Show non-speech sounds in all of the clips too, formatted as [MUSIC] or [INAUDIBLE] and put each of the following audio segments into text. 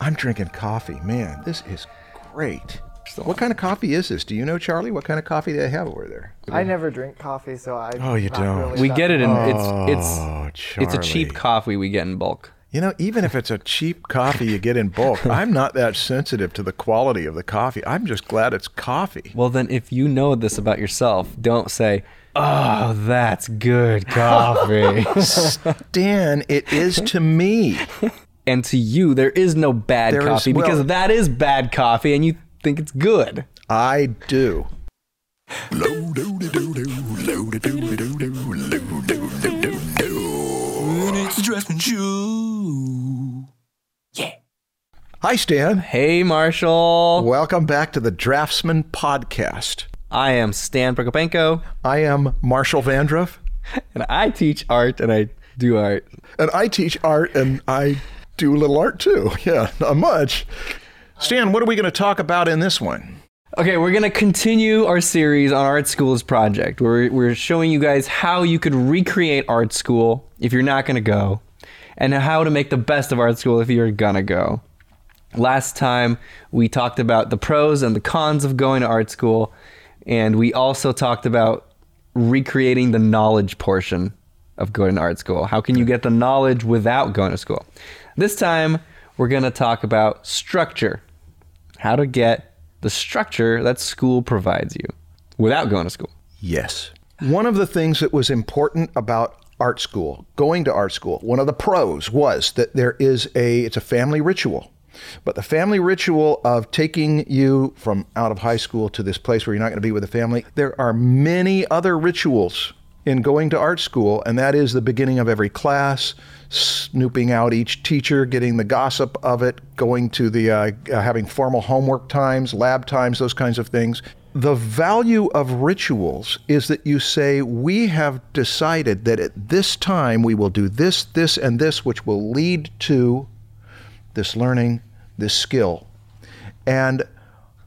I'm drinking coffee. Man, this is great. What kind of coffee is this? Do you know, Charlie? What kind of coffee do they have over there? I never drink coffee, so I. Oh, you don't. We get it in it's Oh, it's it's a cheap coffee we get in bulk. You know, even if it's a cheap coffee you get in bulk, [LAUGHS] I'm not that sensitive to the quality of the coffee. I'm just glad it's coffee. Well, then if you know this about yourself, don't say, "Oh, that's good coffee." [LAUGHS] Dan, it is to me. [LAUGHS] and to you, there is no bad There is- coffee well- because that is bad coffee, and you think it's good. I do. It's the Draftsmen Show. Hi, Stan. Hey, Marshall. Welcome back to the Draftsmen Podcast. I am Stan Prokopenko, I am Marshall Vandruff, and I teach art and I do art. and I teach art, and I do a little art too. [LAUGHS] Yeah, not much. Stan, what are we going to talk about in this one? Okay, we're gonna continue our series on Art School's project. We're we're showing you guys how you could recreate art school if you're not gonna go, and how to make the best of art school if you're gonna go. Last time we talked about the pros and the cons of going to art school, and we also talked about recreating the knowledge portion of going to art school. How can you get the knowledge without going to school? This time we're gonna talk about structure how to get the structure that school provides you without going to school. Yes. One of the things that was important about art school, going to art school, one of the pros was that there is a it's a family ritual. But the family ritual of taking you from out of high school to this place where you're not going to be with the family, there are many other rituals in going to art school, and that is the beginning of every class, snooping out each teacher, getting the gossip of it, going to the uh, uh, having formal homework times, lab times, those kinds of things. The value of rituals is that you say, We have decided that at this time we will do this, this, and this, which will lead to this learning, this skill. And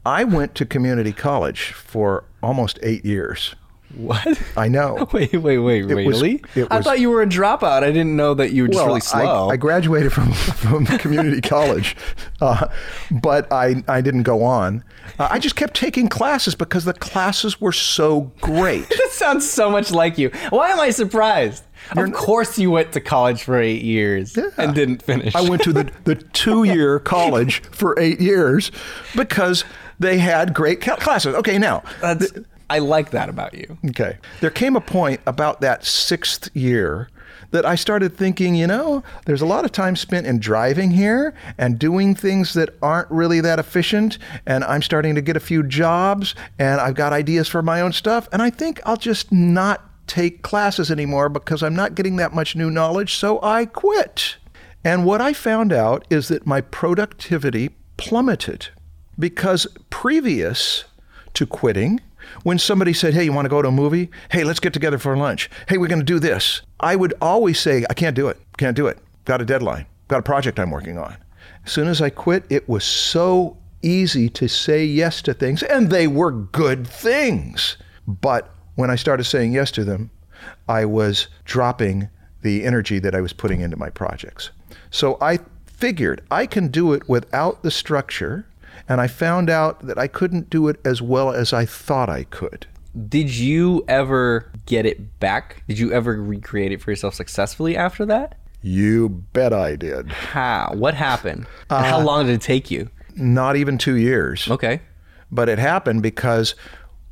I went to community college for almost eight years. What? [LAUGHS] I know. [LAUGHS] Wait, wait, wait, was- really? it I was- thought you were a dropout. I didn't know that you were just really slow. I, I graduated from, [LAUGHS] from community college, uh, but I, I didn't go on. Uh, I just kept taking classes because the classes were so great. that sounds so much like you. Why am I surprised? of course you went to college for eight years and didn't finish. I went to the, the two year college for eight years because they had great classes. Okay, now, That's, I like that about you. Okay. There came a point about that sixth year that I started thinking, you know, there's a lot of time spent in driving here and doing things that aren't really that efficient. And I'm starting to get a few jobs and I've got ideas for my own stuff. And I think I'll just not take classes anymore because I'm not getting that much new knowledge. So I quit. And what I found out is that my productivity plummeted because previous to quitting, when somebody said, Hey, you want to go to a movie? Hey, let's get together for lunch. Hey, we're going to do this. I would always say, I can't do it. Can't do it. Got a deadline. Got a project I'm working on. As soon as I quit, it was so easy to say yes to things, and they were good things. But when I started saying yes to them, I was dropping the energy that I was putting into my projects. So I figured I can do it without the structure, and I found out that I couldn't do it as well as I thought I could. Did you ever get it back? Did you ever recreate it for yourself successfully after that? You bet I did. How? What happened? And how long did it take you? Not even two years. Okay. But it happened because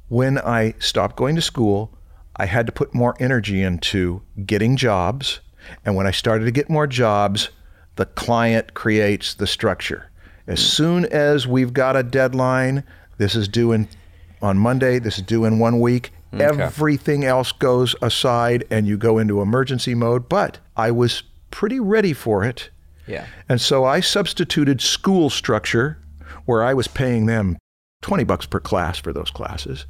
when I stopped going to school, I had to put more energy into getting jobs. And when I started to get more jobs, the client creates the structure. As soon as we've got a deadline, this is due in on Monday, this is due in one week, everything else goes aside and you go into emergency mode. But I was pretty ready for it. Yeah. And so I substituted school structure, where I was paying them 20 bucks per class for those classes,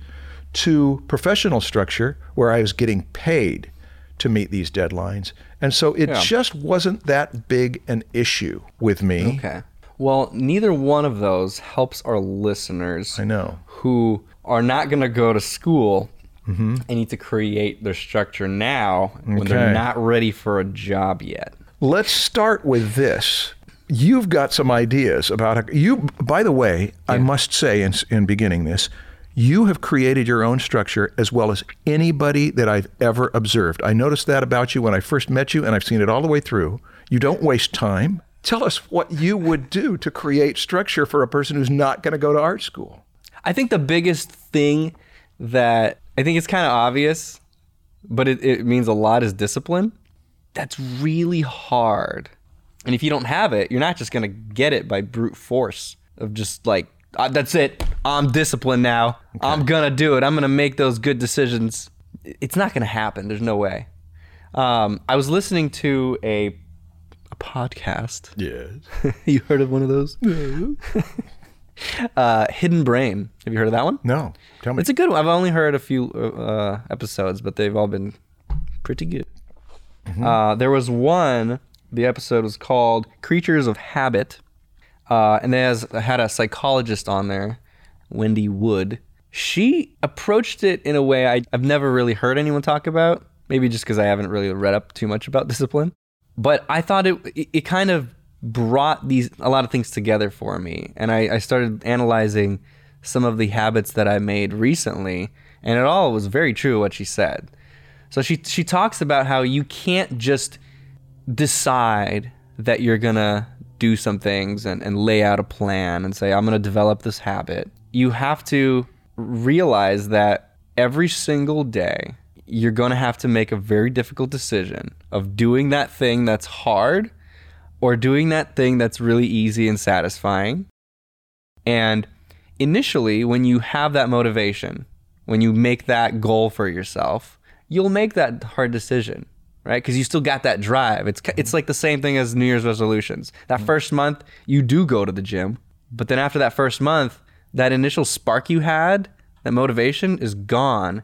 to professional structure, where I was getting paid to meet these deadlines. And so it Yeah. just wasn't that big an issue with me. Okay. Well, neither one of those helps our listeners I know. who are not going to go to school mm-hmm. and need to create their structure now when they're not ready for a job yet. Let's start with this. you've got some ideas about how, you. By the way, I must say in, in beginning this, you have created your own structure as well as anybody that I've ever observed. I noticed that about you when I first met you, and I've seen it all the way through. You don't waste time. Tell us what you would do to create structure for a person who's not going to go to art school. I think the biggest thing that I think it's kind of obvious, but it, it means a lot is discipline. That's really hard. And if you don't have it, you're not just going to get it by brute force of just like, "Ah, that's it. I'm disciplined now. I'm going to do it. I'm going to make those good decisions. It's not going to happen. There's no way. Um, I was listening to a, a podcast. [LAUGHS] Yes. you heard of one of those? [LAUGHS] uh, Hidden Brain. Have you heard of that one? No. Tell me. It's a good one. I've only heard a few uh, episodes, but they've all been pretty good. Uh, there was one. The episode was called "Creatures of Habit," uh, and they has had a psychologist on there, Wendy Wood. She approached it in a way I, I've never really heard anyone talk about. Maybe just because I haven't really read up too much about [LAUGHS] discipline. But I thought it it, kind of brought these a lot of things together for me, and I, I started analyzing some of the habits that I made recently, and it all was very true what she said. So she she talks about how you can't just decide that you're gonna do some things and, and lay out a plan and say, I'm gonna develop this habit. You have to realize that every single day you're gonna have to make a very difficult decision of doing that thing that's hard or doing that thing that's really easy and satisfying. And initially, when you have that motivation, when you make that goal for yourself, you'll make that hard decision, right? Because you still got that drive. It's it's like the same thing as New Year's resolutions. That mm-hmm. first month, you do go to the gym, but then after that first month, that initial spark you had, that motivation is gone,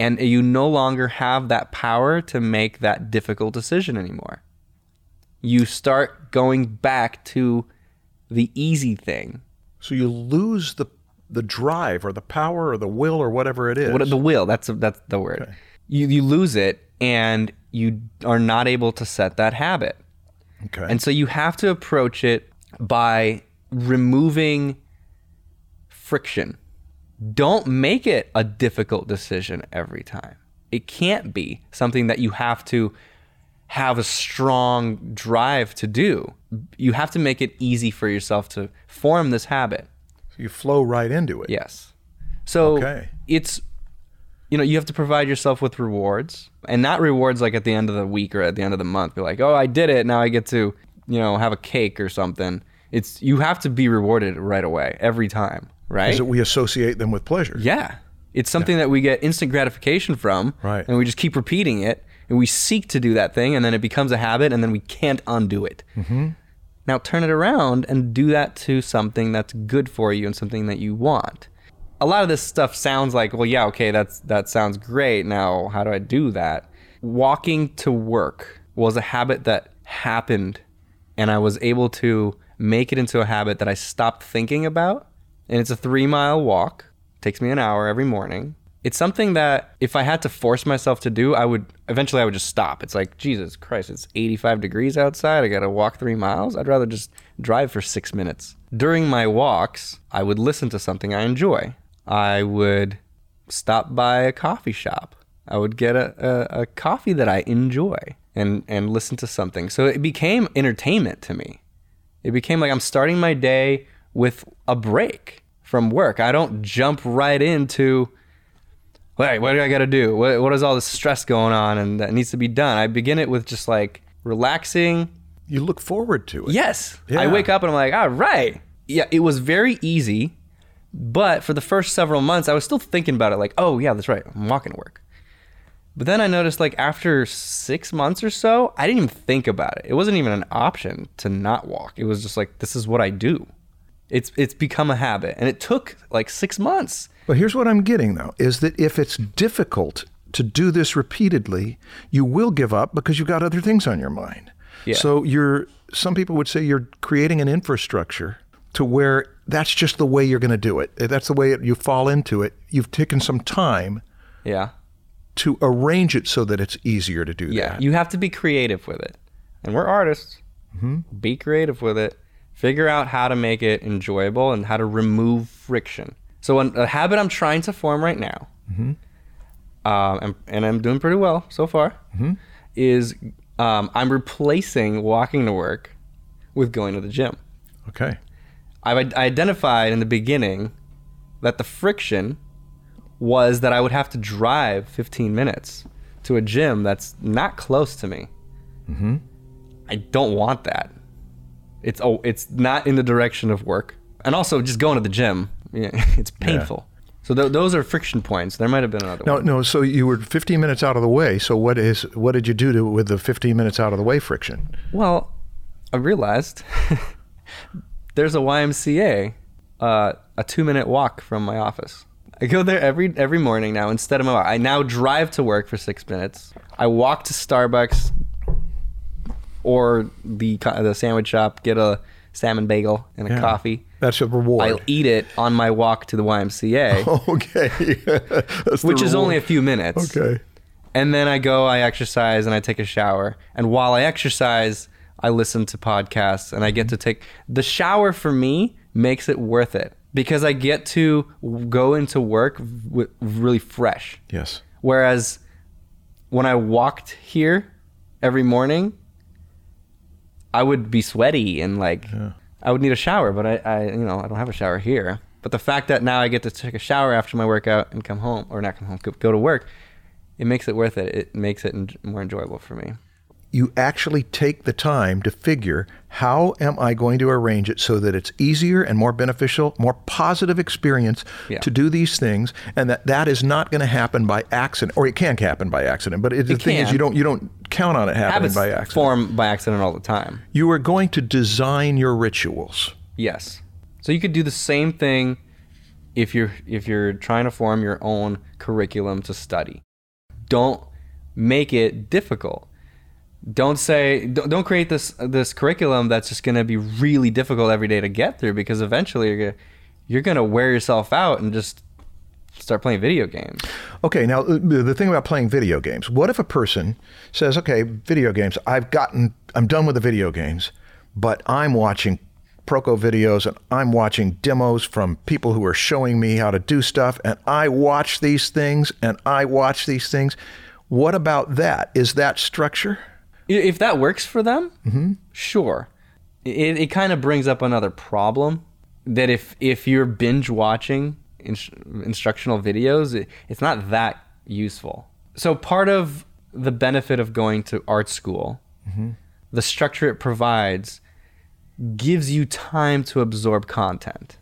and you no longer have that power to make that difficult decision anymore. You start going back to the easy thing, so you lose the the drive or the power or the will or whatever it is. What the will? That's that's the word. You you lose it, and you are not able to set that habit. okay. And so you have to approach it by removing friction. Don't make it a difficult decision every time. It can't be something that you have to have a strong drive to do. You have to make it easy for yourself to form this habit. you flow right into it. Yes. So Okay. it's you know, you have to provide yourself with rewards and not rewards like at the end of the week or at the end of the month. Be like, "Oh, I did it. Now I get to, you know, have a cake or something." It's you have to be rewarded right away every time, right? Is that we associate them with pleasure? yeah. It's something that we get instant gratification from Right. and we just keep repeating it and we seek to do that thing and then it becomes a habit and then we can't undo it. Mm-hmm. Now turn it around and do that to something that's good for you and something that you want. A lot of this stuff sounds like, well, yeah, okay, that's that sounds great. Now, how do I do that? Walking to work was a habit that happened and I was able to make it into a habit that I stopped thinking about. And it's a 3-mile walk. takes me an hour every morning. It's something that if I had to force myself to do, I would eventually I would just stop. It's like, Jesus Christ, it's 85 degrees outside. I got to walk 3 miles. I'd rather just drive for 6 minutes. During my walks, I would listen to something I enjoy. I would stop by a coffee shop. I would get a, a, a coffee that I enjoy and, and listen to something. So it became entertainment to me. It became like I'm starting my day with a break from work. I don't jump right into, wait, what do I got to do? What, what is all this stress going on and that needs to be done? I begin it with just like relaxing. You look forward to it. Yes. I wake up and I'm like, all right. Yeah, it was very easy. But for the first several months, I was still thinking about it like, oh, yeah, that's right. I'm walking to work. But then I noticed like after six months or so, I didn't even think about it. It wasn't even an option to not walk. It was just like, this is what I do. It's it's become a habit. And it took like six months. But here's what I'm getting though is that if it's difficult to do this repeatedly, you will give up because you've got other things on your mind. Yeah. So you're some people would say you're creating an infrastructure to where that's just the way you're going to do it. That's the way it, you fall into it. You've taken some time Yeah. to arrange it so that it's easier to do Yeah. that. You have to be creative with it. And we're artists. Mm-hmm. Be creative with it. Figure out how to make it enjoyable and how to remove friction. So, an, a habit I'm trying to form right now, um, and, and I'm doing pretty well so far, is um, I'm replacing walking to work with going to the gym. Okay. I've i- identified in the beginning that the friction was that I would have to drive 15 minutes to a gym that's not close to me. Mm-hmm. I don't want that. It's oh, it's not in the direction of work, and also just going to the gym. Yeah, [LAUGHS] it's painful. So th- those are friction points. There might have been another No, one. no. So you were 15 minutes out of the way. So what is what did you do to, with the 15 minutes out of the way friction? Well, I realized [LAUGHS] there's a YMCA, uh, a two minute walk from my office. I go there every every morning now instead of my. I now drive to work for six minutes. I walk to Starbucks or the the sandwich shop, get a salmon bagel and a Yeah. coffee. That's a reward. I'll eat it on my walk to the YMCA, [LAUGHS] okay. [LAUGHS] That's the which is only a few minutes. Okay. And then I go, I exercise, and I take a shower. And while I exercise, I listen to podcasts, and I get to mm-hmm. take the shower for me makes it worth it because I get to go into work w- really fresh. Yes. Whereas when I walked here every morning, I would be sweaty and like I would need a shower, but I, I, you know, I don't have a shower here. But the fact that now I get to take a shower after my workout and come home, or not come home, go, go to work, it makes it worth it. It makes it more enjoyable for me. You actually take the time to figure how am I going to arrange it so that it's easier and more beneficial, more positive experience Yeah. to do these things, and that that is not going to happen by accident, or it can happen by accident. But it, the It thing is, you don't you don't count on it happening Habits by accident. form by accident all the time. You are going to design your rituals. Yes. So you could do the same thing if you're if you're trying to form your own curriculum to study. Don't make it difficult. Don't say don't, don't create this this curriculum that's just going to be really difficult every day to get through because eventually you're gonna, you're going to wear yourself out and just start playing video games. Okay, now uh, the thing about playing video games. What if a person says, "Okay, video games. I've gotten. I'm done with the video games, but I'm watching Proko videos and I'm watching demos from people who are showing me how to do stuff, and I watch these things and I watch these things." What about that? Is that structure? If that works for them, mm-hmm. sure. It, it kind of brings up another problem that if if you're binge watching ins- instructional videos, it, it's not that useful. So part of the benefit of going to art school, mm-hmm. the structure it provides, gives you time to absorb content.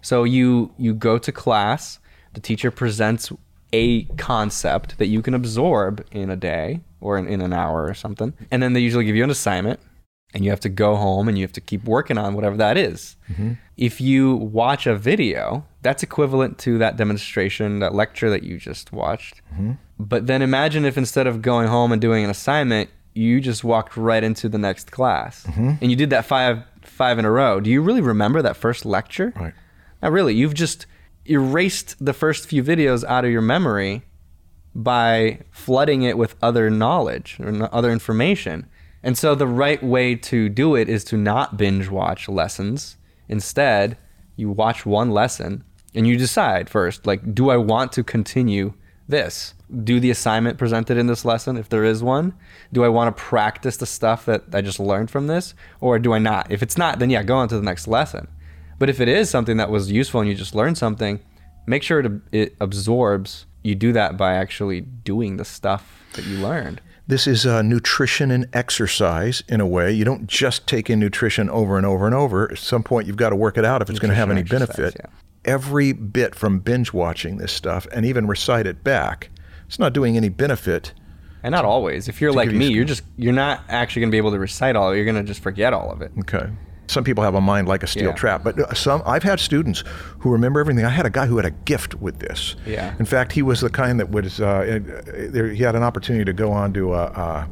So you you go to class, the teacher presents a concept that you can absorb in a day or in, in an hour or something. And then they usually give you an assignment and you have to go home and you have to keep working on whatever that is. Mm-hmm. If you watch a video, that's equivalent to that demonstration, that lecture that you just watched. Mm-hmm. But then imagine if instead of going home and doing an assignment, you just walked right into the next class mm-hmm. and you did that five five in a row. Do you really remember that first lecture? Right. Not really. You've just erased the first few videos out of your memory by flooding it with other knowledge or other information. And so the right way to do it is to not binge watch lessons. Instead, you watch one lesson and you decide first, like, do I want to continue this? Do the assignment presented in this lesson, if there is one? Do I want to practice the stuff that I just learned from this? Or do I not? If it's not, then yeah, go on to the next lesson. But if it is something that was useful and you just learned something, make sure it absorbs. You do that by actually doing the stuff that you learned. This is uh, nutrition and exercise in a way. You don't just take in nutrition over and over and over. At some point, you've got to work it out if it's going to have any Nutrition and exercise, benefit. Every bit from binge watching this stuff and even recite it back, it's not doing any benefit. And not always. If you're like you me, you're just you're not actually going to be able to recite all of it. You're going to just forget all of it. Okay. Some people have a mind like a steel Yeah. trap, but uh, some I've had students who remember everything. I had a guy who had a gift with this. Yeah. In fact, he was the kind that was. Uh, there, he had an opportunity to go on to a, a,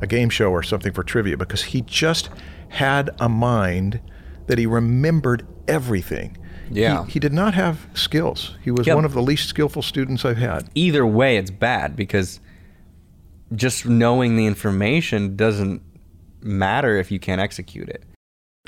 a game show or something for trivia because he just had a mind that he remembered everything. Yeah. He, he did not have skills. He was Yep. one of the least skillful students I've had. Either way, it's bad because just knowing the information doesn't matter if you can't execute it.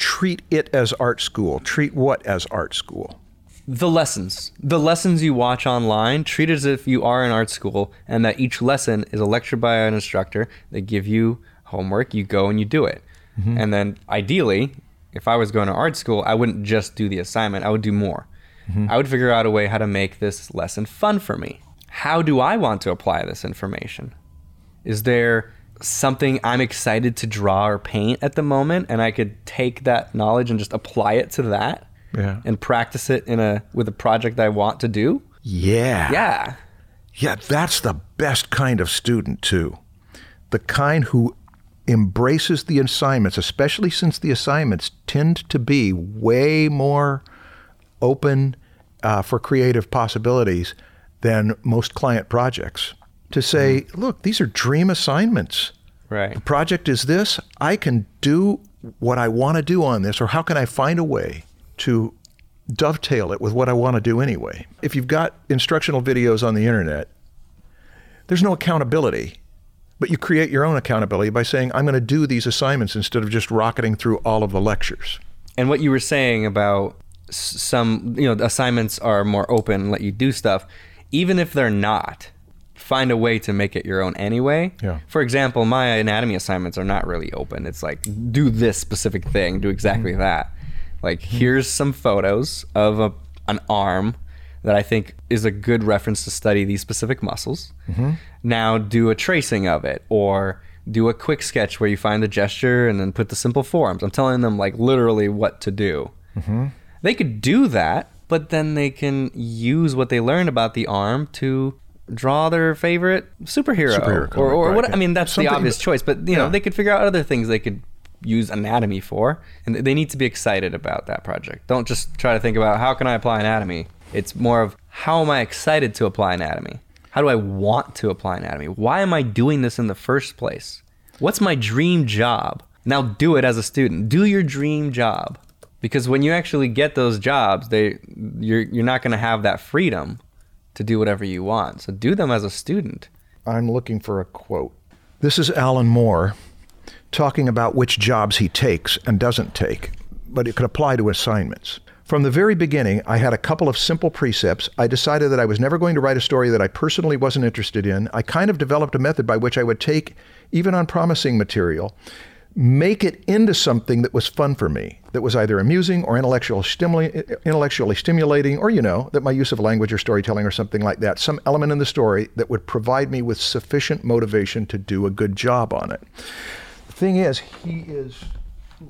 Treat it as art school. Treat what as art school? The lessons, the lessons you watch online, treat it as if you are in art school, and that each lesson is a lecture by an instructor. They give you homework, you go and you do it. Mm-hmm. And then ideally, if I was going to art school, I wouldn't just do the assignment, I would do more. Mm-hmm. I would figure out a way how to make this lesson fun for me. How do I want to apply this information? Is there something I'm excited to draw or paint at the moment and I could take that knowledge and just apply it to that? Yeah. and practice it in a with a project I want to do. Yeah. Yeah. Yeah, that's the best kind of student, too. The kind who embraces the assignments, especially since the assignments tend to be way more open uh, for creative possibilities than most client projects. To say, mm-hmm. look, these are dream assignments. Right. The project is this. I can do what I want to do on this, or how can I find a way to dovetail it with what I want to do anyway? If you've got instructional videos on the internet, there's no accountability. But you create your own accountability by saying, I'm going to do these assignments instead of just rocketing through all of the lectures. And what you were saying about some, you know, assignments are more open, let you do stuff, even if they're not. Find a way to make it your own anyway. Yeah. For example, my anatomy assignments are not really open. It's like do this specific thing, do exactly mm-hmm. that. Like mm-hmm. here's some photos of a an arm that I think is a good reference to study these specific muscles. Mm-hmm. Now do a tracing of it or do a quick sketch where you find the gesture and then put the simple forms. I'm telling them like literally what to do. They could do that, but then they can use what they learned about the arm to draw their favorite superhero, Superhero or, or right, what yeah. I mean that's Something the obvious choice, but you know, yeah. they could figure out other things they could use anatomy for and they need to be excited about that project. Don't just try to think about how can I apply anatomy? It's more of how am I excited to apply anatomy? How do I want to apply anatomy? Why am I doing this in the first place? What's my dream job? Now do it as a student. Do your dream job. Because when you actually get those jobs, they you're you're not going to have that freedom to do whatever you want. So do them as a student. I'm looking for a quote. This is Alan Moore talking about which jobs he takes and doesn't take, but it could apply to assignments. From the very beginning, I had a couple of simple precepts. I decided that I was never going to write a story that I personally wasn't interested in. I kind of developed a method by which I would take, even unpromising material, make it into something that was fun for me, that was either amusing or intellectual stimuli- intellectually stimulating, or, you know, that my use of language or storytelling or something like that, some element in the story that would provide me with sufficient motivation to do a good job on it. The thing is, he is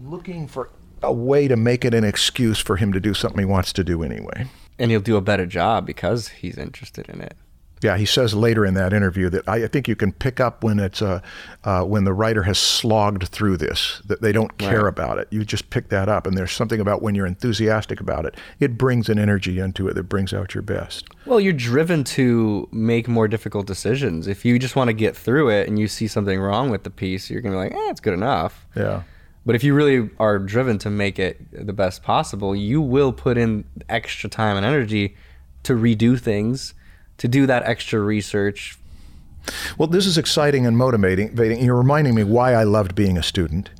looking for a way to make it an excuse for him to do something he wants to do anyway. And he'll do a better job because he's interested in it. Yeah, he says later in that interview that I, I think you can pick up when it's uh, uh, when the writer has slogged through this that they don't care Right. about it. You just pick that up, and there's something about when you're enthusiastic about it. It brings an energy into it that brings out your best. Well, you're driven to make more difficult decisions. If you just want to get through it and you see something wrong with the piece, you're going to be like, eh, it's good enough. Yeah. But if you really are driven to make it the best possible, you will put in extra time and energy to redo things, to do that extra research. Well, this is exciting and motivating. You're reminding me why I loved being a student.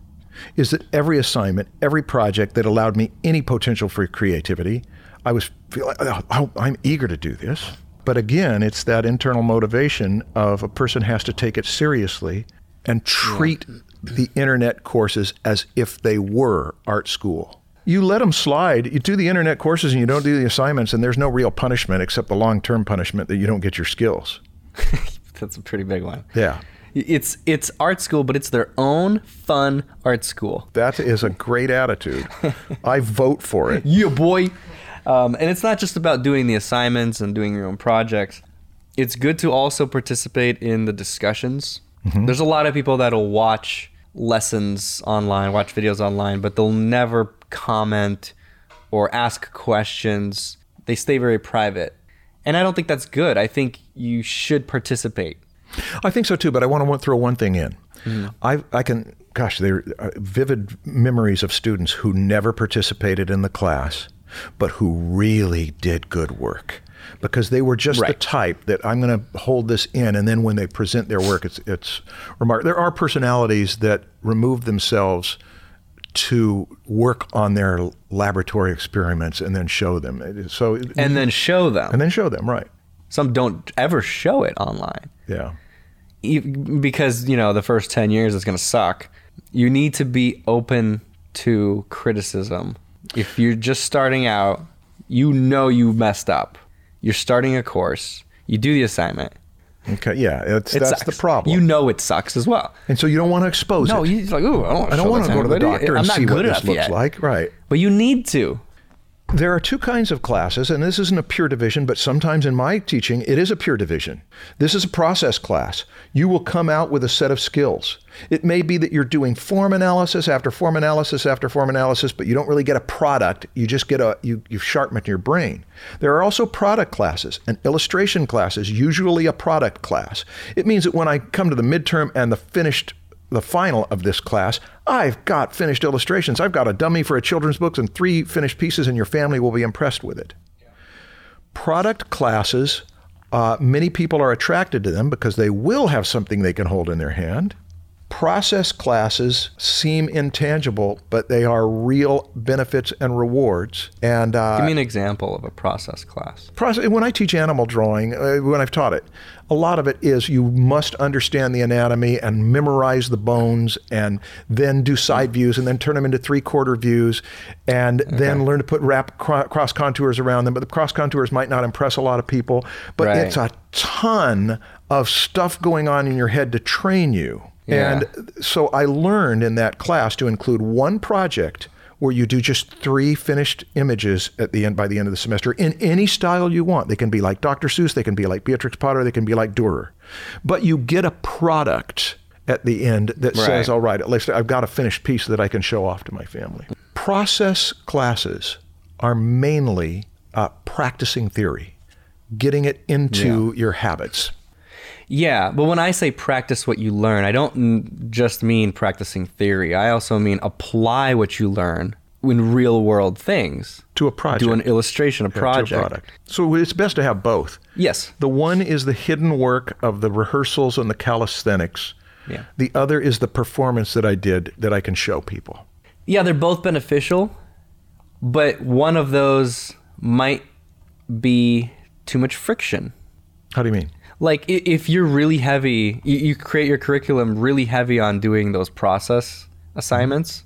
Is that every assignment, every project that allowed me any potential for creativity, I was feel like, oh, I'm eager to do this. But again, it's that internal motivation of a person has to take it seriously and treat the internet courses as if they were art school. You let them slide. You do the internet courses and you don't do the assignments, and there's no real punishment except the long term punishment that you don't get your skills. [LAUGHS] That's a pretty big one. Yeah. It's it's art school, but it's their own fun art school. That is a great attitude. I vote for it. [LAUGHS] Yeah, boy. Um, and it's not just about doing the assignments and doing your own projects. It's good to also participate in the discussions. There's a lot of people that'll watch lessons online, watch videos online, but they'll never comment or ask questions. They stay very private. And I don't think that's good. I think you should participate. I think so too, but I want to throw one thing in. Mm-hmm. I, I can, gosh, there are uh, vivid memories of students who never participated in the class, but who really did good work. because they were just the type that I'm going to hold this in, and then when they present their work, it's it's remarkable. There are personalities that remove themselves to work on their laboratory experiments and then show them. Is- So and then show them. and then show them right. Some don't ever show it online. Yeah. Because you know the first 10 years is going to suck you need to be open to criticism if you're just starting out you know you messed up you're starting a course you do the assignment Okay. Yeah. It's, it that's sucks. the problem. you know it sucks as well and so you don't want to expose no it. you like ooh i don't, I don't want to go to the doctor I'm and not see good what this looks yet. like. Right. but you need to There are two kinds of classes, and this isn't a pure division, but sometimes in my teaching, it is a pure division. This is a process class. You will come out with a set of skills. It may be that you're doing form analysis after form analysis after form analysis, but you don't really get a product. You just get a, you, you've sharpened your brain. There are also product classes and illustration classes, usually a product class. It means that when I come to the midterm and the finished the final of this class, I've got finished illustrations. I've got a dummy for a children's book and three finished pieces, and your family will be impressed with it. Product classes, uh, many people are attracted to them because they will have something they can hold in their hand. Process classes seem intangible, but they are real benefits and rewards. And uh, give me an example of a process class process, when I teach animal drawing, uh, when I've taught it, a lot of it is you must understand the anatomy and memorize the bones and then do side views and then turn them into three quarter views and then learn to put wrap cro- cross contours around them. But the cross contours might not impress a lot of people, but Right. it's a ton of stuff going on in your head to train you. Yeah. And so I learned in that class to include one project where you do just three finished images at the end by the end of the semester in any style you want. They can be like Dr. Seuss, they can be like Beatrix Potter, they can be like Durer. But you get a product at the end that Right. says, all right, at least I've got a finished piece that I can show off to my family. Process classes are mainly uh, practicing theory, getting it into your habits. Yeah, but when I say practice what you learn, I don't just mean practicing theory. I also mean apply what you learn in real world things. To a project. Do an illustration, a Yeah, to a project. product. So it's best to have both. Yes. The one is the hidden work of the rehearsals and the calisthenics. Yeah. The other is the performance that I did that I can show people. Yeah, they're both beneficial, but one of those might be too much friction. How do you mean? Like if you're really heavy, you, you create your curriculum really heavy on doing those process assignments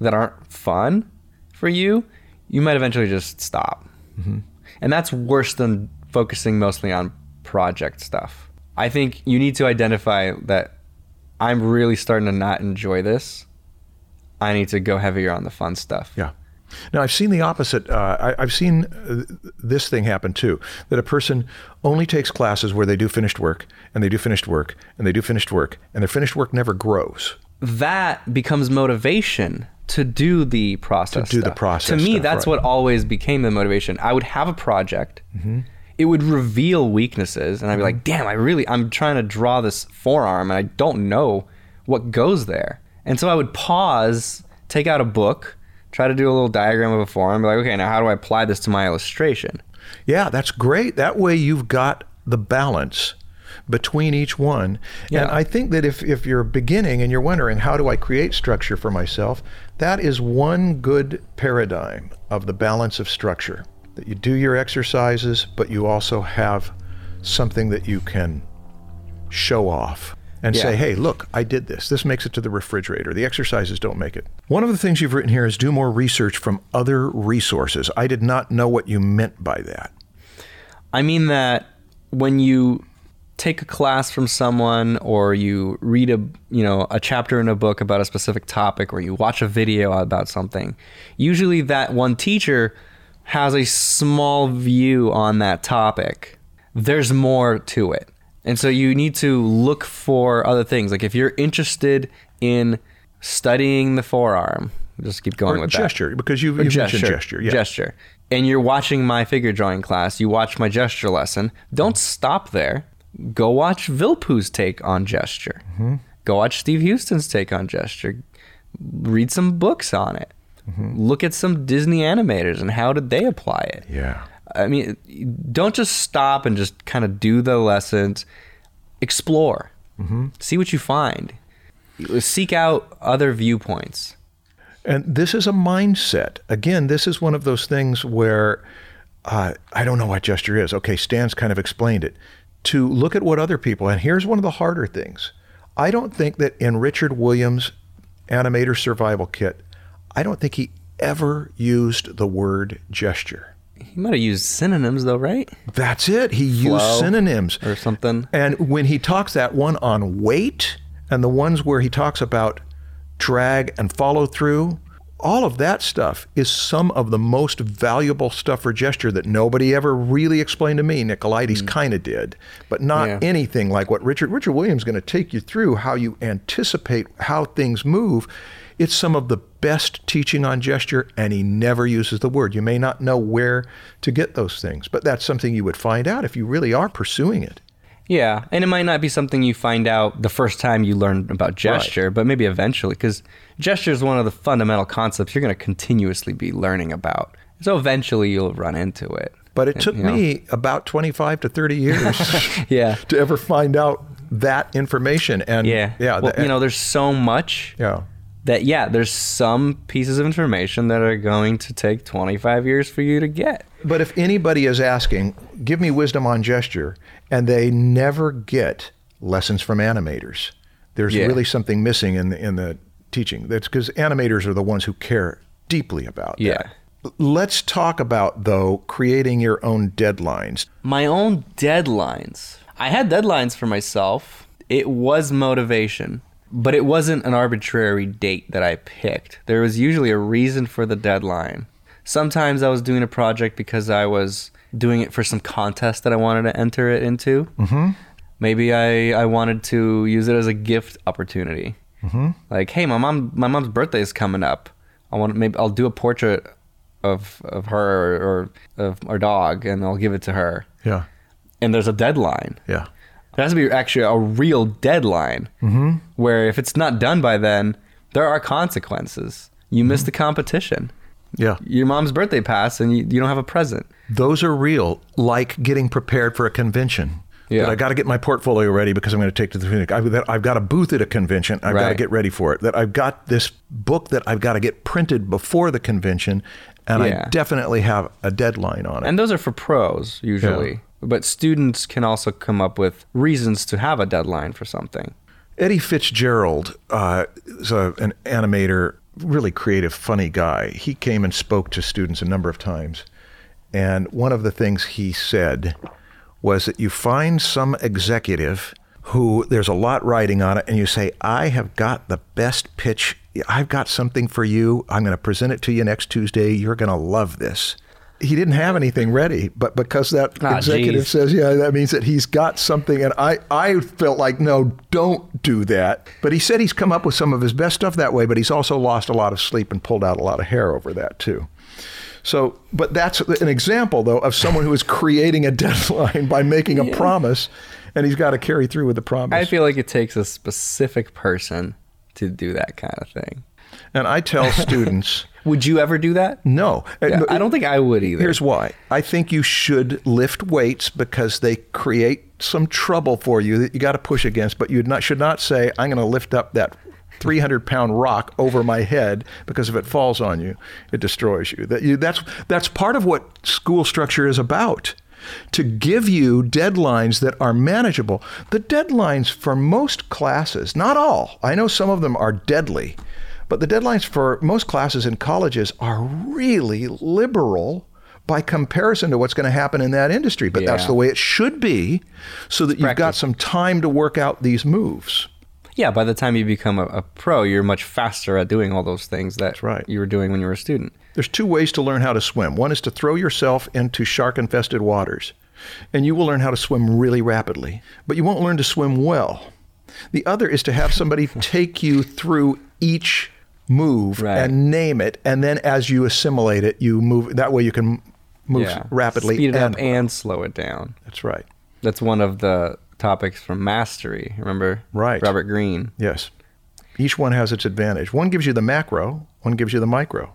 that aren't fun for you, you might eventually just stop. Mm-hmm. And that's worse than focusing mostly on project stuff. I think you need to identify that I'm really starting to not enjoy this. I need to go heavier on the fun stuff. Yeah. Now I've seen the opposite. Uh, I, I've seen uh, this thing happen too. That a person only takes classes where they do finished work, and they do finished work, and they do finished work, and their finished work never grows. that becomes motivation to do the process. To do the process To me, stuff, that's right. what always became the motivation. I would have a project. Mm-hmm. It would reveal weaknesses, and I'd be like, "Damn, I really, I'm trying to draw this forearm, and I don't know what goes there." And so I would pause, take out a book, try to do a little diagram of a forearm, be like, "Okay, now how do I apply this to my illustration?" Yeah, that's great. That way you've got the balance between each one. Yeah. And I think that if, if you're beginning and you're wondering, how do I create structure for myself? That is one good paradigm of the balance of structure. That you do your exercises, but you also have something that you can show off and Yeah. say, hey, look, I did this. This makes it to the refrigerator. The exercises don't make it. One of the things you've written here is do more research from other resources. I did not know what you meant by that. I mean that when you take a class from someone or you read a you know a chapter in a book about a specific topic or you watch a video about something usually that one teacher has a small view on that topic there's more to it and so you need to look for other things like if you're interested in studying the forearm just keep going Or with that gesture, because you've, you've mentioned gesture. Yeah. gesture. And you're watching my figure drawing class, you watch my gesture lesson. Don't stop there. Go watch Vilppu's take on gesture. Mm-hmm. Go watch Steve Huston's take on gesture. Read some books on it. Mm-hmm. Look at some Disney animators and how did they apply it. Yeah. I mean, don't just stop and just kind of do the lessons. Explore. Mm-hmm. See what you find. Seek out other viewpoints. And this is a mindset. Again, this is one of those things where uh, I don't know what gesture is. Okay, Stan's kind of explained it. To look at what other people, and here's one of the harder things. I don't think that in Richard Williams' Animator Survival Kit, I don't think he ever used the word gesture. He might have used synonyms though, right? That's it. He used Flow. synonyms. Or something. And when he talks that one on weight and the ones where he talks about drag and follow through, all of that stuff is some of the most valuable stuff for gesture that nobody ever really explained to me. Nicolaides hmm. kind of did, but not Yeah. anything like what Richard Richard Williams is going to take you through how you anticipate how things move. It's some of the best teaching on gesture, and he never uses the word. You may not know where to get those things, but that's something you would find out if you really are pursuing it. Yeah, and it might not be something you find out the first time you learn about gesture, but maybe eventually, because gesture is one of the fundamental concepts you're going to continuously be learning about. So eventually you'll run into it. But it took you know. me about 25 to 30 years [LAUGHS] Yeah. to ever find out that information. And Yeah. yeah, Well, the- you know, there's so much yeah. that, yeah, there's some pieces of information that are going to take 25 years for you to get. But if anybody is asking, give me wisdom on gesture, and they never get lessons from animators, there's Yeah. really something missing in the, in the teaching. That's because animators are the ones who care deeply about Yeah. that. Let's talk about, though, creating your own deadlines. My own deadlines. I had deadlines for myself. It was motivation, but it wasn't an arbitrary date that I picked. There was usually a reason for the deadline. Sometimes I was doing a project because I was doing it for some contest that I wanted to enter it into. Mm-hmm. Maybe I, I wanted to use it as a gift opportunity. Mm-hmm. Like, hey, my mom my mom's birthday is coming up. I want maybe I'll do a portrait of of her or, of our dog, and I'll give it to her Yeah. and there's a deadline. Yeah. There has to be actually a real deadline Mm-hmm. where if it's not done by then, there are consequences. You miss the competition. Yeah. Your mom's birthday passed and you, you don't have a present. Those are real, like getting prepared for a convention. Yeah. I got to get my portfolio ready because I'm going to take to the convention. I've, that I've got a booth at a convention. I've got to get ready for it. That I've got this book that I've got to get printed before the convention, and Yeah. I definitely have a deadline on it. And those are for pros usually. But students can also come up with reasons to have a deadline for something. Eddie Fitzgerald uh, is a, an animator, really creative, funny guy. He came and spoke to students a number of times. And one of the things he said was that you find some executive who there's a lot riding on it, and you say, I have got the best pitch. I've got something for you. I'm going to present it to you next Tuesday. You're going to love this. He didn't have anything ready, but because that Ah, executive geez. says, yeah, that means that he's got something. And I, I felt like, no, don't do that. But he said he's come up with some of his best stuff that way, but he's also lost a lot of sleep and pulled out a lot of hair over that too. So, but that's an example, though, of someone who is creating a [LAUGHS] deadline by making a promise, and he's got to carry through with the promise. I feel like it takes a specific person to do that kind of thing. and I tell [LAUGHS] students, Would you ever do that? no. Yeah, I don't think I would either. Here's why. I think you should lift weights because they create some trouble for you that you got to push against, but you not, should not say, I'm going to lift up that 300 pound rock over my head because if it falls on you, it destroys you. That you that's, that's part of what school structure is about. To give you deadlines that are manageable. The deadlines for most classes, not all, I know some of them are deadly, but the deadlines for most classes in colleges are really liberal by comparison to what's going to happen in that industry. But that's the way it should be so that you've got some time to work out these moves. Yeah, by the time you become a, a pro, you're much faster at doing all those things that right. you were doing when you were a student. There's two ways to learn how to swim. One is to throw yourself into shark infested waters, and you will learn how to swim really rapidly, but you won't learn to swim well. The other is to have somebody [LAUGHS] take you through each move Right. and name it, and then as you assimilate it, you move. That way you can move yeah, rapidly. speed it and, up and slow it down. That's right. That's one of the topics from mastery. Remember, Right. Robert Greene. Yes. Each one has its advantage. One gives you the macro, one gives you the micro.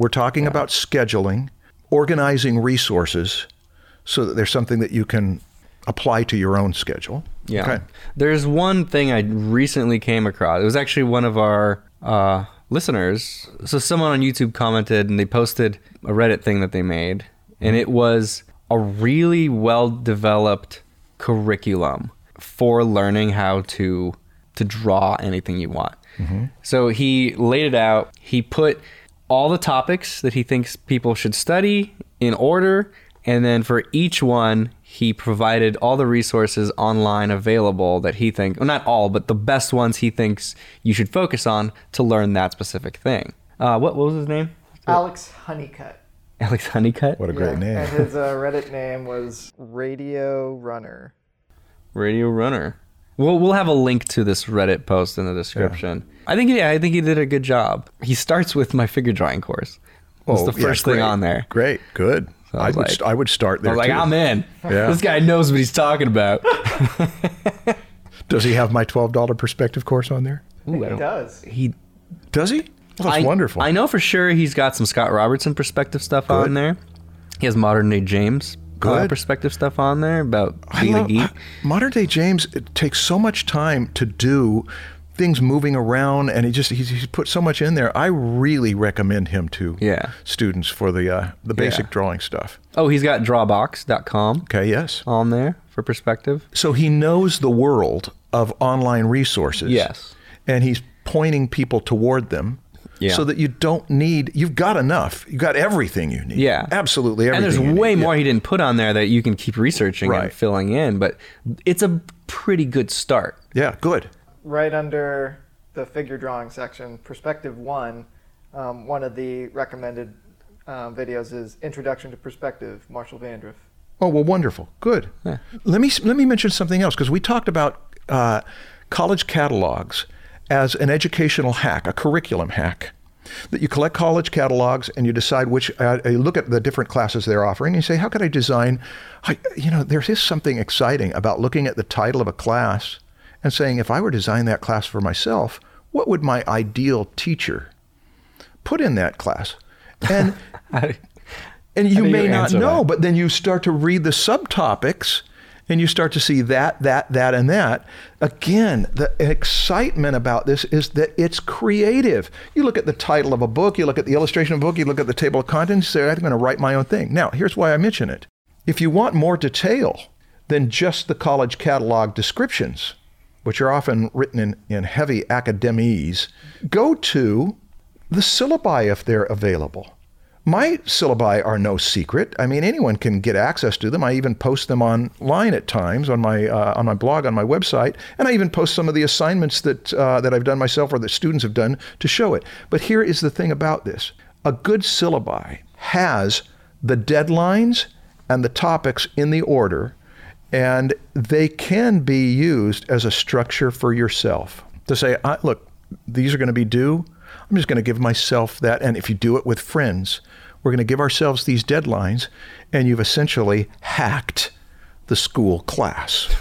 We're talking about scheduling, organizing resources so that there's something that you can apply to your own schedule. Yeah. Okay. There's one thing I recently came across. It was actually one of our uh, listeners. So someone on YouTube commented and they posted a Reddit thing that they made, and it was a really well developed curriculum for learning how to to draw anything you want. So he laid it out. He put all the topics that he thinks people should study in order, and then for each one, he provided all the resources online available that he thinks, well, not all, but the best ones he thinks you should focus on to learn that specific thing. Uh, what, what was his name? Alex Honeycutt. [LAUGHS] Alex Honeycutt. What a great Yeah, name. And his uh, [LAUGHS] Reddit name was Radio Runner. Radio Runner. We'll we'll have a link to this Reddit post in the description. I think yeah, I think he did a good job. He starts with my figure drawing course. That's Oh, the yeah, first thing on there. Great, good. I I, would like- st- I would start I there was like, too. I'm in. Yeah. [LAUGHS] This guy knows what he's talking about. Does he have my twelve dollar perspective course on there? Ooh, He does. he Does he? Well, that's I, wonderful. I know for sure he's got some Scott Robertson perspective stuff Good. on there. He has modern day James uh, Good. perspective stuff on there about I being a love- geek. Modern day James it takes so much time to do things moving around, and he just he's, he's put so much in there. I really recommend him to Yeah. students for the uh, the basic Yeah. drawing stuff. Oh, he's got drawbox.com Okay, yes. on there for perspective. So he knows the world of online resources. Yes. and he's pointing people toward them. Yeah. So that you don't need, you've got enough. You've got everything you need. Yeah. Absolutely And there's way need. more he didn't put on there that you can keep researching and filling in, but it's a pretty good start. Yeah, good. Right under the figure drawing section, perspective one, um, one of the recommended um, videos is Introduction to Perspective, Marshall Vandruff. Oh well, wonderful, good. Let me let me mention something else because we talked about uh, college catalogs as an educational hack, a curriculum hack. That you collect college catalogs and you decide which. Uh, you look at the different classes they're offering and you say, how could I design? I, you know, there is something exciting about looking at the title of a class and saying, if I were to design that class for myself, what would my ideal teacher put in that class? And [LAUGHS] [LAUGHS] and you do you may not know, that? but then you start to read the subtopics and you start to see that, that, that, and that. Again, the excitement about this is that it's creative. You look at the title of a book, you look at the illustration of a book, you look at the table of contents, you say, I'm going to write my own thing. Now, here's why I mention it. If you want more detail than just the college catalog descriptions, which are often written in, in heavy academese, go to the syllabi if they're available. My syllabi are no secret. I mean, anyone can get access to them. I even post them online at times on my uh, on my blog on my website, and I even post some of the assignments that uh, that I've done myself or that students have done to show it. But here is the thing about this: a good syllabi has the deadlines and the topics in the order, and they can be used as a structure for yourself to say, I, "Look, these are going to be due." I'm just going to give myself that. And if you do it with friends, we're going to give ourselves these deadlines, and you've essentially hacked the school class.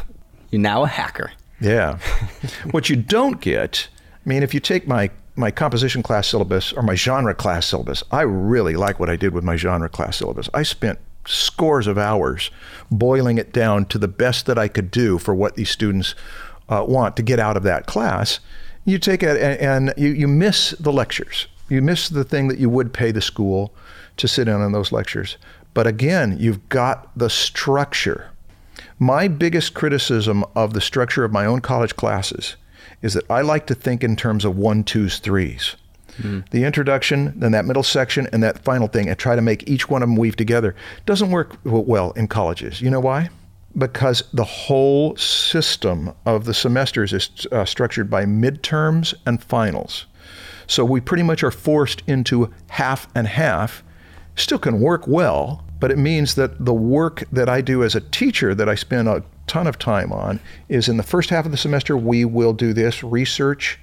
You're now a hacker. Yeah. [LAUGHS] what you don't get, I mean, if you take my my composition class syllabus or my genre class syllabus, I really like what I did with my genre class syllabus. I spent scores of hours boiling it down to the best that I could do for what these students uh, want to get out of that class. You take it and, and you, you miss the lectures. You miss the thing that you would pay the school to sit in on those lectures. But again, you've got the structure. My biggest criticism of the structure of my own college classes is that I like to think in terms of one, twos, threes. The introduction, then that middle section, and that final thing, and try to make each one of them weave together. Doesn't work well in colleges. You know why? Because the whole system of the semesters is uh, structured by midterms and finals. So we pretty much are forced into half and half, still can work well, but it means that the work that I do as a teacher that I spend a ton of time on is in the first half of the semester, we will do this research.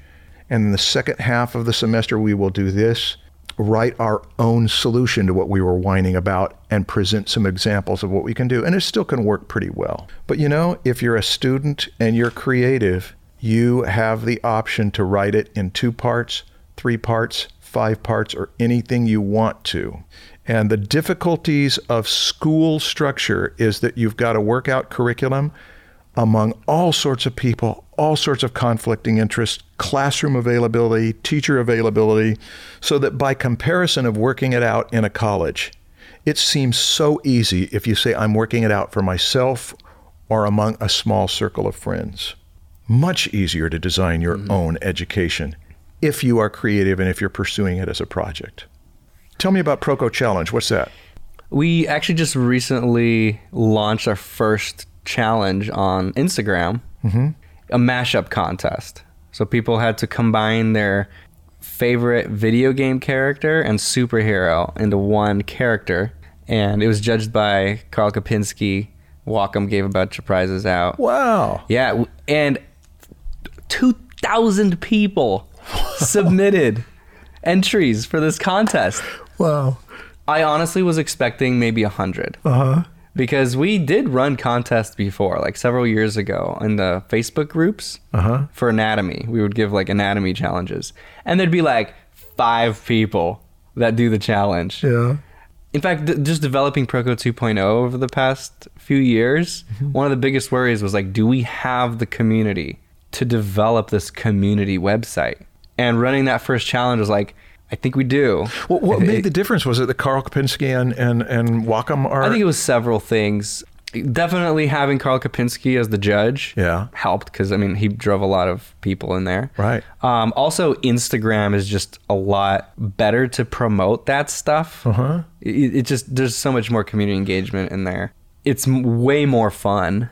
And in the second half of the semester, we will do this, write our own solution to what we were whining about, and present some examples of what we can do. And it still can work pretty well. But you know, if you're a student and you're creative, you have the option to write it in two parts, three parts, five parts, or anything you want to. And the difficulties of school structure is that you've got to work out curriculum among all sorts of people, all sorts of conflicting interests, classroom availability, teacher availability, so that by comparison of working it out in a college, it seems so easy if you say, I'm working it out for myself or among a small circle of friends. Much easier to design your mm-hmm. own education if you are creative and if you're pursuing it as a project. Tell me about Proko Challenge. What's that? We actually just recently launched our first challenge on Instagram, a mashup contest. So people had to combine their favorite video game character and superhero into one character, and it was judged by Karl Kopinski. Wacom gave a bunch of prizes out. Wow. Yeah, and 2,000 people [LAUGHS] submitted entries for this contest. Wow. I honestly was expecting maybe a hundred. Uh Uh-huh. huh. Because we did run contests before, like several years ago, in the Facebook groups Uh-huh. for anatomy. We would give like anatomy challenges, and there'd be like five people that do the challenge. Yeah. In fact, th- just developing Proko 2.0 over the past few years, Mm-hmm. one of the biggest worries was like, do we have the community to develop this community website? And running that first challenge was like, I think we do. What, what made the difference? Was it that Karl Kopinski and, and, and Wacom are? I think it was several things. Definitely having Karl Kopinski as the judge Yeah. helped because I mean he drove a lot of people in there. Right. Um, also, Instagram is just a lot better to promote that stuff. Uh-huh. It, it just there's so much more community engagement in there. It's m- way more fun.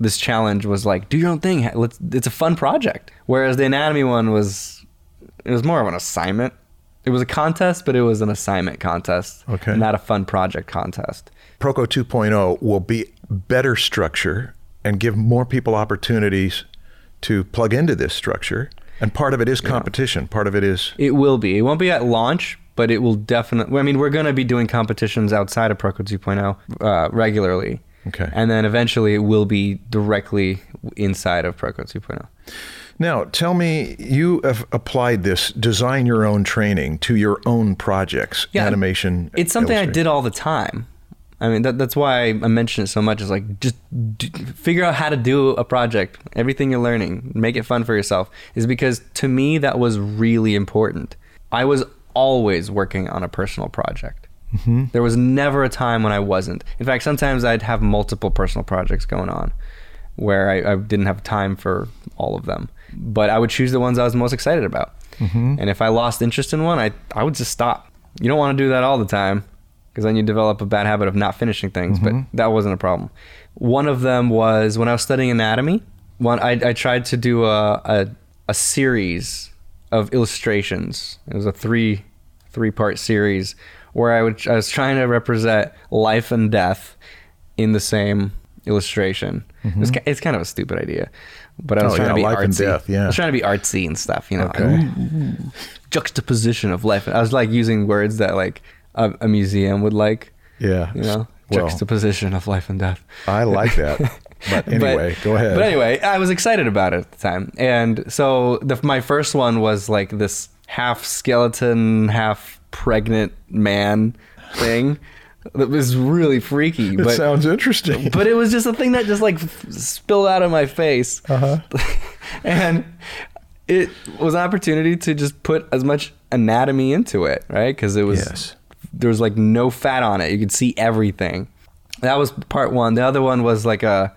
This challenge was like do your own thing. Let's. It's a fun project. Whereas the anatomy one was, it was more of an assignment. It was a contest, but it was an assignment contest. Okay. Not a fun project contest. Proko 2.0 will be better structure and give more people opportunities to plug into this structure. And part of it is competition. Part of it is It will be. It won't be at launch, but it will definitely. I mean, we're going to be doing competitions outside of Proko 2.0 uh, regularly. Okay. And then eventually it will be directly inside of Proko 2.0. Now, tell me, you have applied this design your own training to your own projects, Yeah, animation. It's something I did all the time. I mean, that, that's why I mention it so much. Is like just d- figure out how to do a project. Everything you're learning, make it fun for yourself. Is because to me that was really important. I was always working on a personal project. Mm-hmm. There was never a time when I wasn't. In fact, sometimes I'd have multiple personal projects going on where I, I didn't have time for all of them. But I would choose the ones I was most excited about. Mm-hmm. And if I lost interest in one, I, I would just stop. You don't want to do that all the time because then you develop a bad habit of not finishing things. But mm-hmm. that wasn't a problem. One of them was when I was studying anatomy. One I, I tried to do a, a a series of illustrations. It was a three three part series where I would I was trying to represent life and death in the same illustration. It's, mm-hmm. ki- it's kind of a stupid idea, but I was Oh, trying yeah, to be artsy. death, yeah. I was trying to be artsy and stuff, you know. Okay. Juxtaposition of life. I was like using words that like a, a museum would like. Yeah. You know, Well, juxtaposition of life and death. I like that. [LAUGHS] But anyway, go ahead. But anyway, I was excited about it at the time, and so the, my first one was like this half skeleton, half pregnant man thing. That was really freaky, it sounds interesting. [LAUGHS] but it was just a thing that just like f- spilled out of my face, uh-huh. [LAUGHS] and it was an opportunity to just put as much anatomy into it, right? Because it was Yes. there was like no fat on it; you could see everything. That was part one. The other one was like a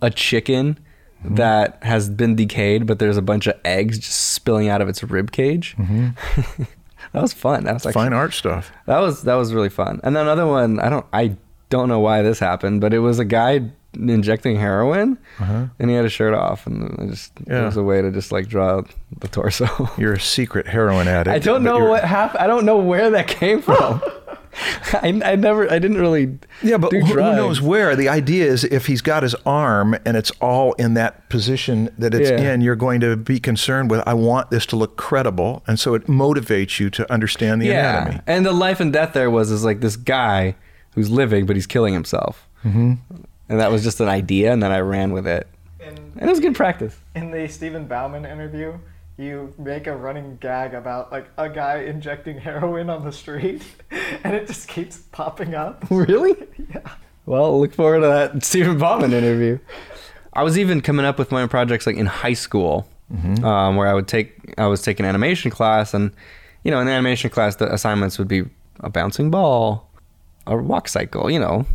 a chicken Mm-hmm. that has been decayed, but there's a bunch of eggs just spilling out of its rib cage. [LAUGHS] that was fun. That was like. Fine art stuff. that was that was really fun. And then another one, I don't I don't know why this happened, but it was a guy injecting heroin, and he had a shirt off, and it just it Uh-huh. Was a way to just like draw the torso. You're a secret heroin [LAUGHS] addict. I don't know what happened. I don't know where that came from. [LAUGHS] [LAUGHS] I, I never, I didn't really. Yeah, but do who, who knows where? The idea is if he's got his arm and it's all in that position that it's Yeah. in, you're going to be concerned with, I want this to look credible. And so it motivates you to understand the anatomy. And the life and death there was is like this guy who's living, but he's killing himself. Mm-hmm. And that was just an idea, and then I ran with it. In, And it was good practice. in the Stephen Bauman interview, you make a running gag about like a guy injecting heroin on the street, [LAUGHS] and it just keeps popping up. [LAUGHS] Really? Yeah. Well, look forward to that Stephen Bauman interview. I was even coming up with my own projects like in high school, um, where I would take I was taking animation class, and you know, in the animation class, the assignments would be a bouncing ball, a walk cycle, you know,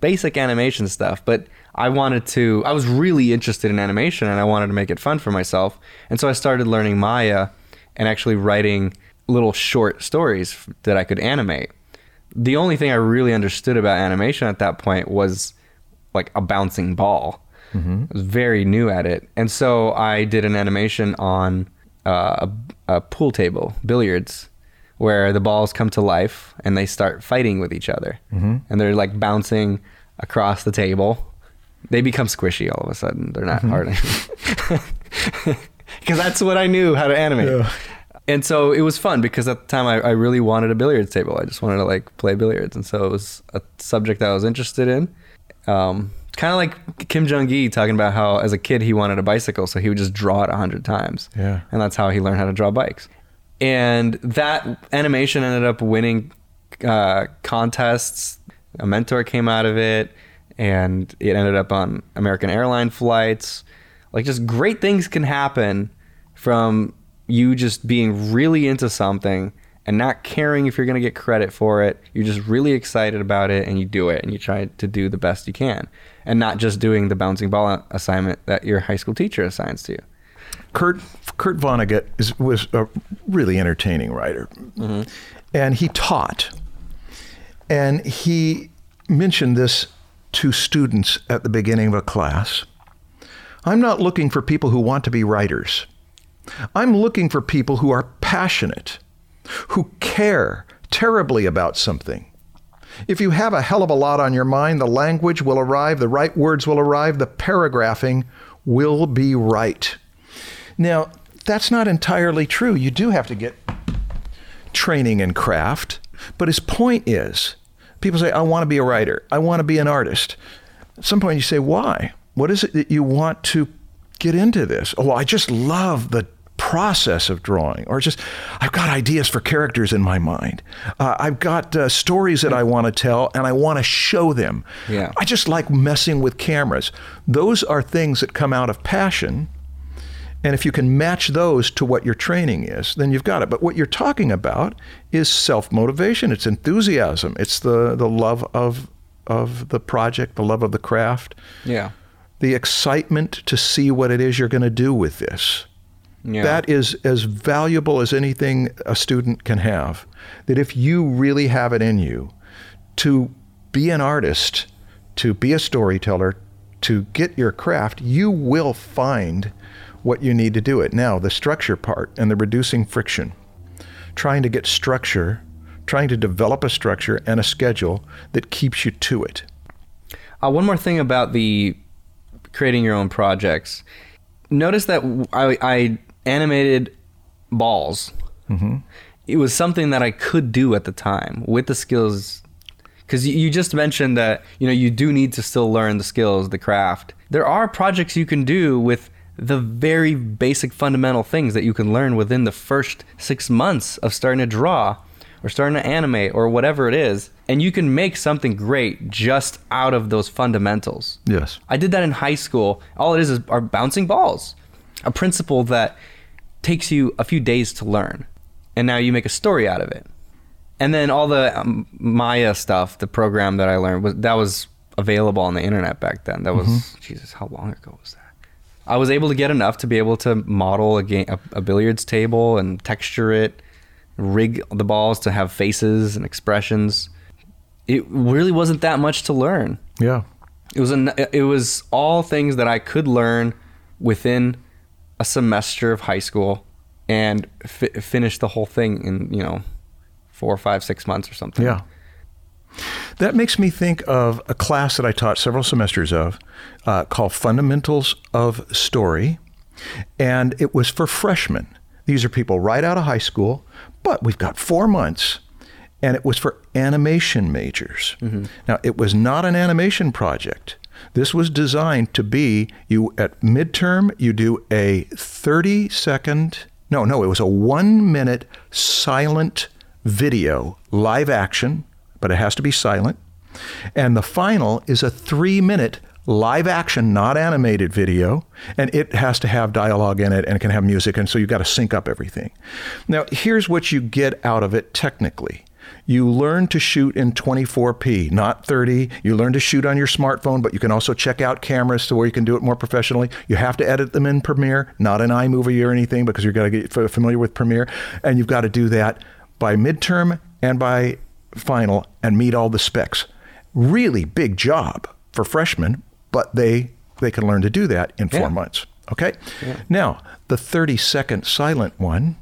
basic animation stuff. But I wanted to, I was really interested in animation, and I wanted to make it fun for myself, and so I started learning Maya and actually writing little short stories that I could animate. The only thing I really understood about animation at that point was like a bouncing ball. I was very new at it, and so I did an animation on uh, a, a pool table, billiards, where the balls come to life and they start fighting with each other, and they're like bouncing across the table. They become squishy all of a sudden. They're not hard [LAUGHS] anymore. [LAUGHS] Because that's what I knew how to animate. And so it was fun because at the time I, I really wanted a billiards table. I just wanted to like play billiards. And so it was a subject that I was interested in. Um, kind of like Kim Jung Gi talking about how as a kid he wanted a bicycle, so he would just draw it a hundred times. Yeah. And that's how he learned how to draw bikes. And that animation ended up winning uh, contests. A mentor came out of it, and it ended up on American airline flights. Like, just great things can happen from you just being really into something and not caring if you're going to get credit for it. You're just really excited about it and you do it and you try to do the best you can and not just doing the bouncing ball assignment that your high school teacher assigns to you. Kurt Kurt Vonnegut is, was a really entertaining writer, mm-hmm. and he taught, and he mentioned this to students at the beginning of a class. I'm not looking for people who want to be writers. I'm looking for people who are passionate, who care terribly about something. If you have a hell of a lot on your mind, the language will arrive, the right words will arrive, the paragraphing will be right. Now, that's not entirely true. You do have to get training in craft, but his point is people say, I want to be a writer, I want to be an artist. At some point, you say, Why? What is it that you want to get into this? Oh, I just love the process of drawing, or just I've got ideas for characters in my mind. Uh, I've got uh, stories that I want to tell, and I want to show them. Yeah. I just like messing with cameras. Those are things that come out of passion. And if you can match those to what your training is, then you've got it. But what you're talking about is self motivation. It's enthusiasm. It's the, the love of of the project, the love of the craft, Yeah. the excitement to see what it is you're going to do with this. Yeah. That is as valuable as anything a student can have. That if you really have it in you to be an artist, to be a storyteller, to get your craft, you will find what you need to do it. Now, the structure part and the reducing friction, trying to get structure, trying to develop a structure and a schedule that keeps you to it. Uh, one more thing about the creating your own projects. Notice that I animated balls. It was something that I could do at the time with the skills. Because you, you just mentioned that you know you do need to still learn the skills, the craft. There are projects you can do with the very basic fundamental things that you can learn within the first six months of starting to draw or starting to animate or whatever it is. And you can make something great just out of those fundamentals. Yes. I did that in high school. All it is is are bouncing balls, a principle that takes you a few days to learn, and now you make a story out of it. And then all the um, Maya stuff, the program that I learned was that was available on the internet back then. That was Jesus, how long ago was that? I was able to get enough to be able to model a game, a, a billiards table, and texture it, rig the balls to have faces and expressions. It really wasn't that much to learn. Yeah. It was an, it was all things that I could learn within a semester of high school and fi- finish the whole thing in you know four, five, six months or something. Yeah. That makes me think of a class that I taught several semesters of uh, called Fundamentals of Story. And it was for freshmen. These are people right out of high school, but we've got four months. And it was for animation majors. Now, it was not an animation project. This was designed to be you at midterm, you do a 30 second, no, no, it was a one minute silent video, live action, but it has to be silent. And the final is a three minute live action, not animated video, and it has to have dialogue in it and it can have music, and so you've got to sync up everything. Now, here's what you get out of it technically. You learn to shoot in 24p, not 30. You learn to shoot on your smartphone, but you can also check out cameras to where you can do it more professionally. You have to edit them in Premiere, not in iMovie or anything, because you've got to get familiar with Premiere. And you've got to do that by midterm and by final and meet all the specs. Really big job for freshmen, but they they can learn to do that in four Yeah. months. Okay. Now the 30 second silent one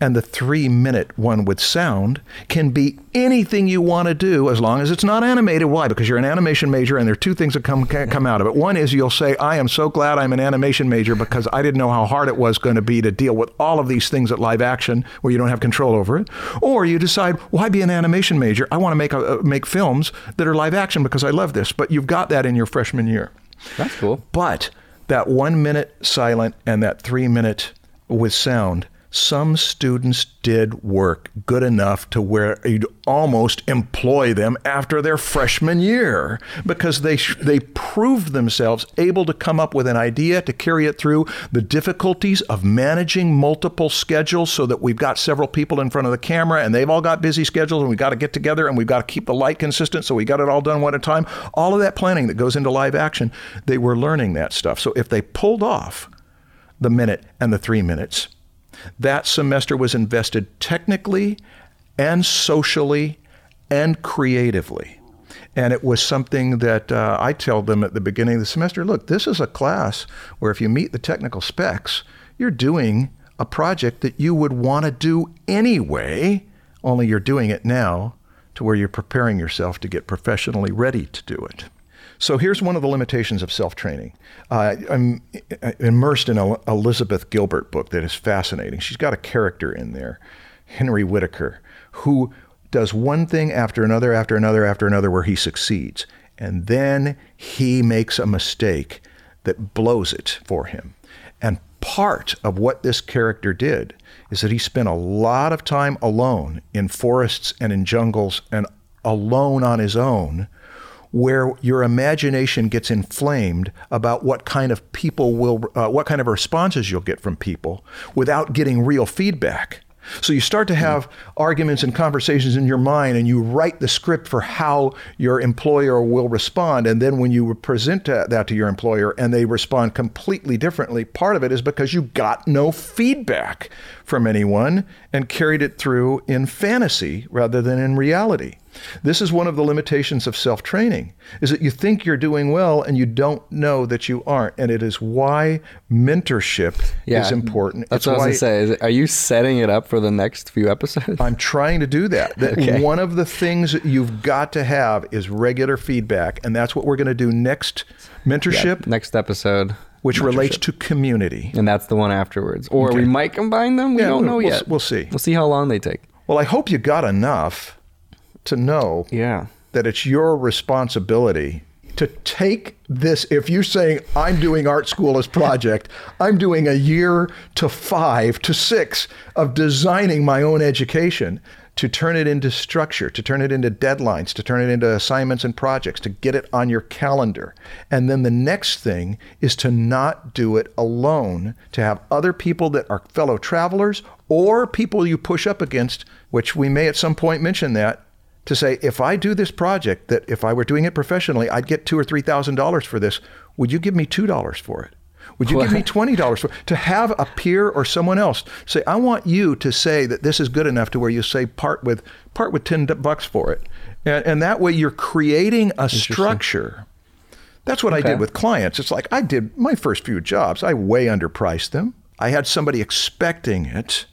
and the three minute one with sound can be anything you want to do as long as it's not animated. Why? Because you're an animation major, and there are two things that come come out of it. One is you'll say, "I am so glad I'm an animation major because I didn't know how hard it was going to be to deal with all of these things at live action where you don't have control over it." Or you decide, "Why be an animation major? I want to make a, uh, make films that are live action because I love this." But you've got that in your freshman year. That's cool. But that one minute silent and that three minute with sound, some students did work good enough to where you'd almost employ them after their freshman year because they they proved themselves able to come up with an idea to carry it through the difficulties of managing multiple schedules so that we've got several people in front of the camera and they've all got busy schedules and we've got to get together and we've got to keep the light consistent so we got it all done one at a time. All of that planning that goes into live action they were learning that stuff. So if they pulled off the minute and the 3 minutes that semester was invested technically and socially and creatively. And it was something that uh, I tell them at the beginning of the semester look, this is a class where if you meet the technical specs, you're doing a project that you would want to do anyway, only you're doing it now to where you're preparing yourself to get professionally ready to do it. So here's one of the limitations of self training. Uh, I'm immersed in a Elizabeth Gilbert book that is fascinating. She's got a character in there, Henry Whittaker, who does one thing after another, after another, after another, where he succeeds. And then he makes a mistake that blows it for him. And part of what this character did is that he spent a lot of time alone in forests and in jungles and alone on his own where your imagination gets inflamed about what kind of people will, uh, what kind of responses you'll get from people without getting real feedback. So you start to have arguments and conversations in your mind, and you write the script for how your employer will respond. And then when you present that to your employer and they respond completely differently, part of it is because you got no feedback from anyone and carried it through in fantasy rather than in reality. This is one of the limitations of self-training is that you think you're doing well and you don't know that you aren't and it is why mentorship is important. That's It's what I was gonna say. Are you setting it up for the next few episodes? I'm trying to do that. That [LAUGHS] Okay. one of the things that you've got to have is regular feedback and that's what we're going to do next mentorship next episode, which relates to community. and that's the one afterwards. Or we might combine them. We Yeah, don't know we'll- yet. we'll see. We'll see how long they take. Well, I hope you got enough to know Yeah. that it's your responsibility to take this. If you're saying, I'm doing art school as project, I'm doing a year to five to six of designing my own education to turn it into structure, to turn it into deadlines, to turn it into assignments and projects, to get it on your calendar. And then the next thing is to not do it alone, to have other people that are fellow travelers or people you push up against, which we may at some point mention that to say if I do this project that if I were doing it professionally, I'd get two or three thousand dollars for this. Would you give me two dollars for it? Would you give me twenty dollars for to have a peer or someone else say, I want you to say that this is good enough to where you say part with part with ten bucks for it, and, and that way you're creating a structure. That's what I did with clients. It's like I did my first few jobs. I way underpriced them. I had somebody expecting it,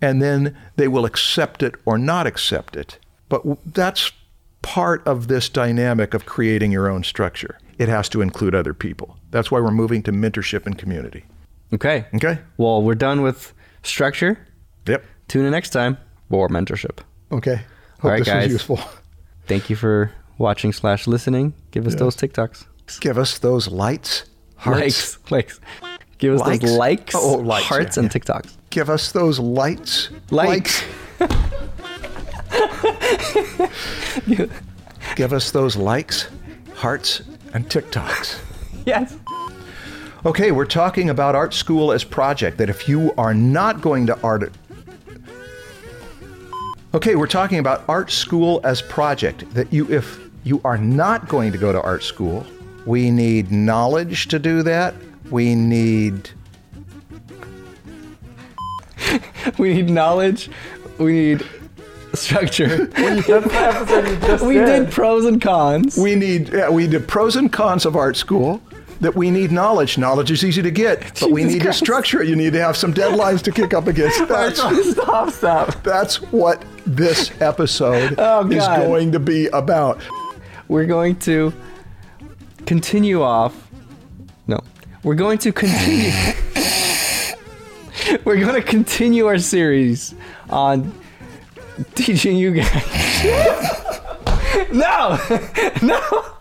and then they will accept it or not accept it. But that's part of this dynamic of creating your own structure. It has to include other people. That's why we're moving to mentorship and community. Okay. Okay? Well, we're done with structure. Yep. Tune in next time for mentorship. Okay. Hope All right, this guys. was useful. Thank you for watching slash listening. Give us those TikToks. Give us those lights, hearts. Likes. Likes. Give us Likes? those likes, Oh, likes, hearts, yeah, and yeah. TikToks. Give us those lights. Likes. [LAUGHS] [LAUGHS] Give us those likes, hearts, and TikToks. Yes. Okay, we're talking about art school as project. That if you are not going to art, okay, we're talking about art school as project. That you, if you are not going to go to art school, we need knowledge to do that. We need [LAUGHS] We need knowledge. We need structure. That's the episode you just we did pros and cons. we need yeah, we did pros and cons of art school. That we need knowledge. Knowledge is easy to get, but we need Christ. to structure it. You need to have some deadlines to kick up against. [LAUGHS] That's stop, stop. That's what this episode [LAUGHS] Oh, is going to be about. We're going to continue off. No, we're going to continue. [LAUGHS] we're going to continue our series on [LAUGHS] teaching you guys. [LAUGHS] no, [LAUGHS] no.